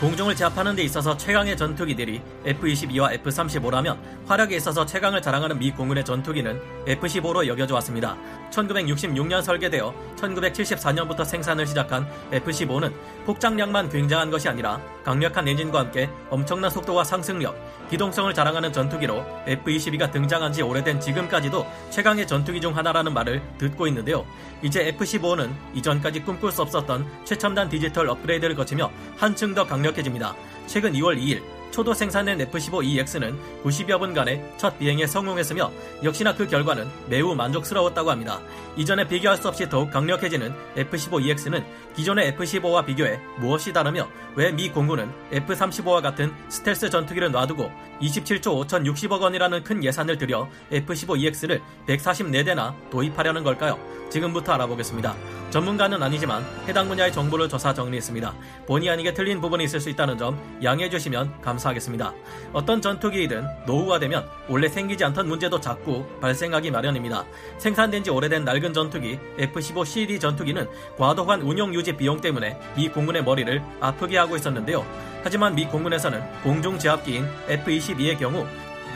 공중을 제압하는 데 있어서 최강의 전투기들이 F-22와 F-35라면 화력에 있어서 최강을 자랑하는 미 공군의 전투기는 F-15로 여겨져 왔습니다. 1966년 설계되어 1974년부터 생산을 시작한 F-15는 폭장량만 굉장한 것이 아니라 강력한 엔진과 함께 엄청난 속도와 상승력, 기동성을 자랑하는 전투기로 F-22가 등장한 지 오래된 지금까지도 최강의 전투기 중 하나라는 말을 듣고 있는데요. 이제 F-15는 이전까지 꿈꿀 수 없었던 최첨단 디지털 업그레이드를 거치며 한층 더 강력 해집니다. 최근 2월 2일 초도 생산된 F-15EX는 90여 분간의 첫 비행에 성공했으며 역시나 그 결과는 매우 만족스러웠다고 합니다. 이전에 비교할 수 없이 더욱 강력해지는 F-15EX는 기존의 F-15와 비교해 무엇이 다르며 왜 미 공군은 F-35와 같은 스텔스 전투기를 놔두고 27조 5,060억 원이라는 큰 예산을 들여 F-15EX를 144대나 도입하려는 걸까요? 지금부터 알아보겠습니다. 전문가는 아니지만 해당 분야의 정보를 조사 정리했습니다. 본의 아니게 틀린 부분이 있을 수 있다는 점 양해해 주시면 감사 하겠습니다. 어떤 전투기이든 노후가 되면 원래 생기지 않던 문제도 자꾸 발생하기 마련입니다. 생산된 지 오래된 낡은 전투기 F-15CD 전투기는 과도한 운용 유지 비용 때문에 미 공군의 머리를 아프게 하고 있었는데요. 하지만 미 공군에서는 공중 제압기인 F-22의 경우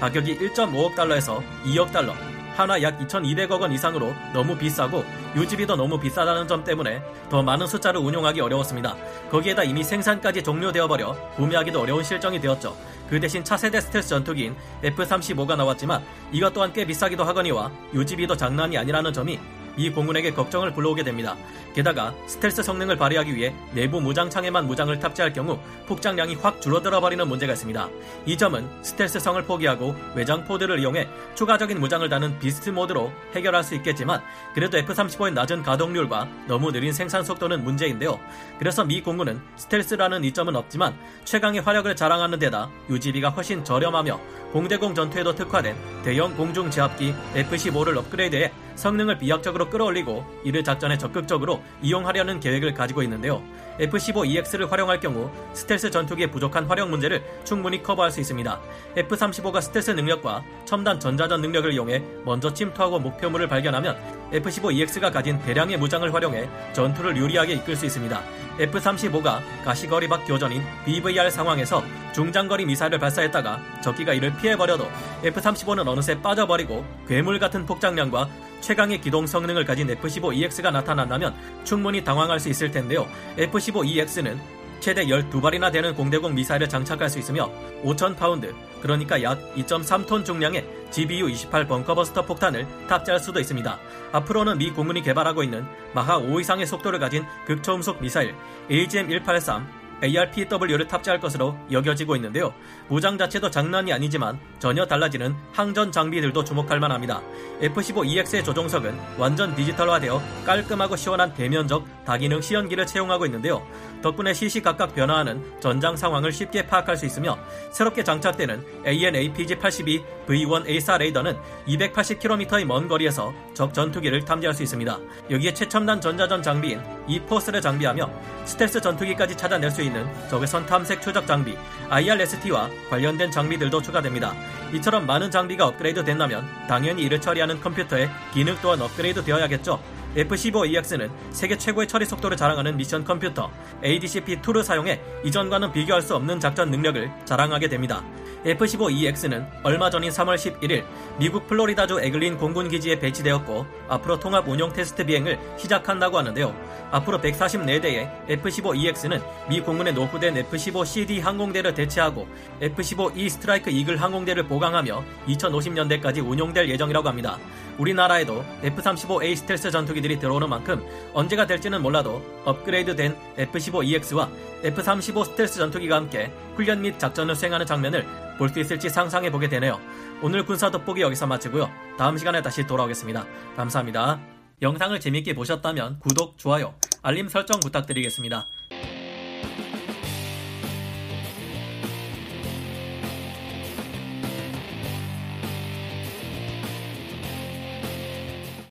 가격이 1.5억 달러에서 2억 달러, 하나 약 2,200억 원 이상으로 너무 비싸고 유지비 도 너무 비싸다는 점 때문에 더 많은 숫자를 운용하기 어려웠습니다. 거기에다 이미 생산까지 종료되어 버려 구매하기도 어려운 실정이 되었죠. 그 대신 차세대 스텔스 전투기인 F-35가 나왔지만 이것 또한 꽤 비싸기도 하거니와 유지비도 장난이 아니라는 점이 이 공군에게 걱정을 불러오게 됩니다. 게다가 스텔스 성능을 발휘하기 위해 내부 무장 창에만 무장을 탑재할 경우 폭장량이 확 줄어들어 버리는 문제가 있습니다. 이 점은 스텔스성을 포기하고 외장 pod를 이용해 추가적인 무장을 다는 beast 모드로 해결할 수 있겠지만 그래도 F-35의 낮은 가동률과 너무 느린 생산 속도는 문제인데요. 그래서 미 공군은 스텔스라는 이점은 없지만 최강의 화력을 자랑하는 데다 유지비가 훨씬 저렴하며 공대공 전투에도 특화된 대형 공중 제압기 F-15를 업그레이드해 성능을 비약적으로 끌어올리고 이를 작전에 적극적으로 이용하려는 계획을 가지고 있는데요. F-15EX를 활용할 경우 스텔스 전투기의 부족한 활용 문제를 충분히 커버할 수 있습니다. F-35가 스텔스 능력과 첨단 전자전 능력을 이용해 먼저 침투하고 목표물을 발견하면 F-15EX가 가진 대량의 무장을 활용해 전투를 유리하게 이끌 수 있습니다. F-35가 가시거리 밖 교전인 BVR 상황에서 중장거리 미사일을 발사했다가 적기가 이를 피해버려도 F-35는 어느새 빠져버리고 괴물 같은 폭장량과 최강의 기동 성능을 가진 F-15EX가 나타난다면 충분히 당황할 수 있을 텐데요. F-15EX는 최대 12발이나 되는 공대공 미사일을 장착할 수 있으며 5,000파운드, 그러니까 약 2.3톤 중량의 GBU-28 벙커버스터 폭탄을 탑재할 수도 있습니다. 앞으로는 미 공군이 개발하고 있는 마하 5 이상의 속도를 가진 극초음속 미사일 AGM-183, ARPW를 탑재할 것으로 여겨지고 있는데요. 무장 자체도 장난이 아니지만 전혀 달라지는 항전 장비들도 주목할 만합니다. F-15EX의 조종석은 완전 디지털화되어 깔끔하고 시원한 대면적 다기능 시연기를 채용하고 있는데요. 덕분에 시시각각 변화하는 전장 상황을 쉽게 파악할 수 있으며 새롭게 장착되는 AN/APG-82 V1A4 레이더는 280km의 먼 거리에서 적 전투기를 탐지할 수 있습니다. 여기에 최첨단 전자전 장비인 E-포스를 장비하며 스텔스 전투기까지 찾아낼 수 있는 적외 선 탐색 추적 장비 IRST와 관련된 장비들도 추가됩니다. 이처럼 많은 장비가 업그레이드 된다면 당연히 이를 처리하는 컴퓨터의 기능 또한 업그레이드 되어야겠죠. F-15EX는 세계 최고의 처리 속도를 자랑하는 미션 컴퓨터 ADCP-2를 사용해 이전과는 비교할 수 없는 작전 능력을 자랑하게 됩니다. F-15EX는 얼마 전인 3월 11일 미국 플로리다주 에글린 공군 기지에 배치되었고 앞으로 통합 운용 테스트 비행을 시작한다고 하는데요. 앞으로 144대의 F-15EX는 미 공군의 노후된 F-15CD 항공대를 대체하고 F-15E 스트라이크 이글 항공대를 보강하며 2050년대까지 운용될 예정이라고 합니다. 우리나라에도 F-35A 스텔스 전투기들이 들어오는 만큼 언제가 될지는 몰라도 업그레이드된 F-15EX와 F-35 스텔스 전투기가 함께 훈련 및 작전을 수행하는 장면을 볼 수 있을지 상상해 보게 되네요. 오늘 군사 돋보기 여기서 마치고요. 다음 시간에 다시 돌아오겠습니다. 감사합니다. 영상을 재밌게 보셨다면 구독, 좋아요, 알림 설정 부탁드리겠습니다.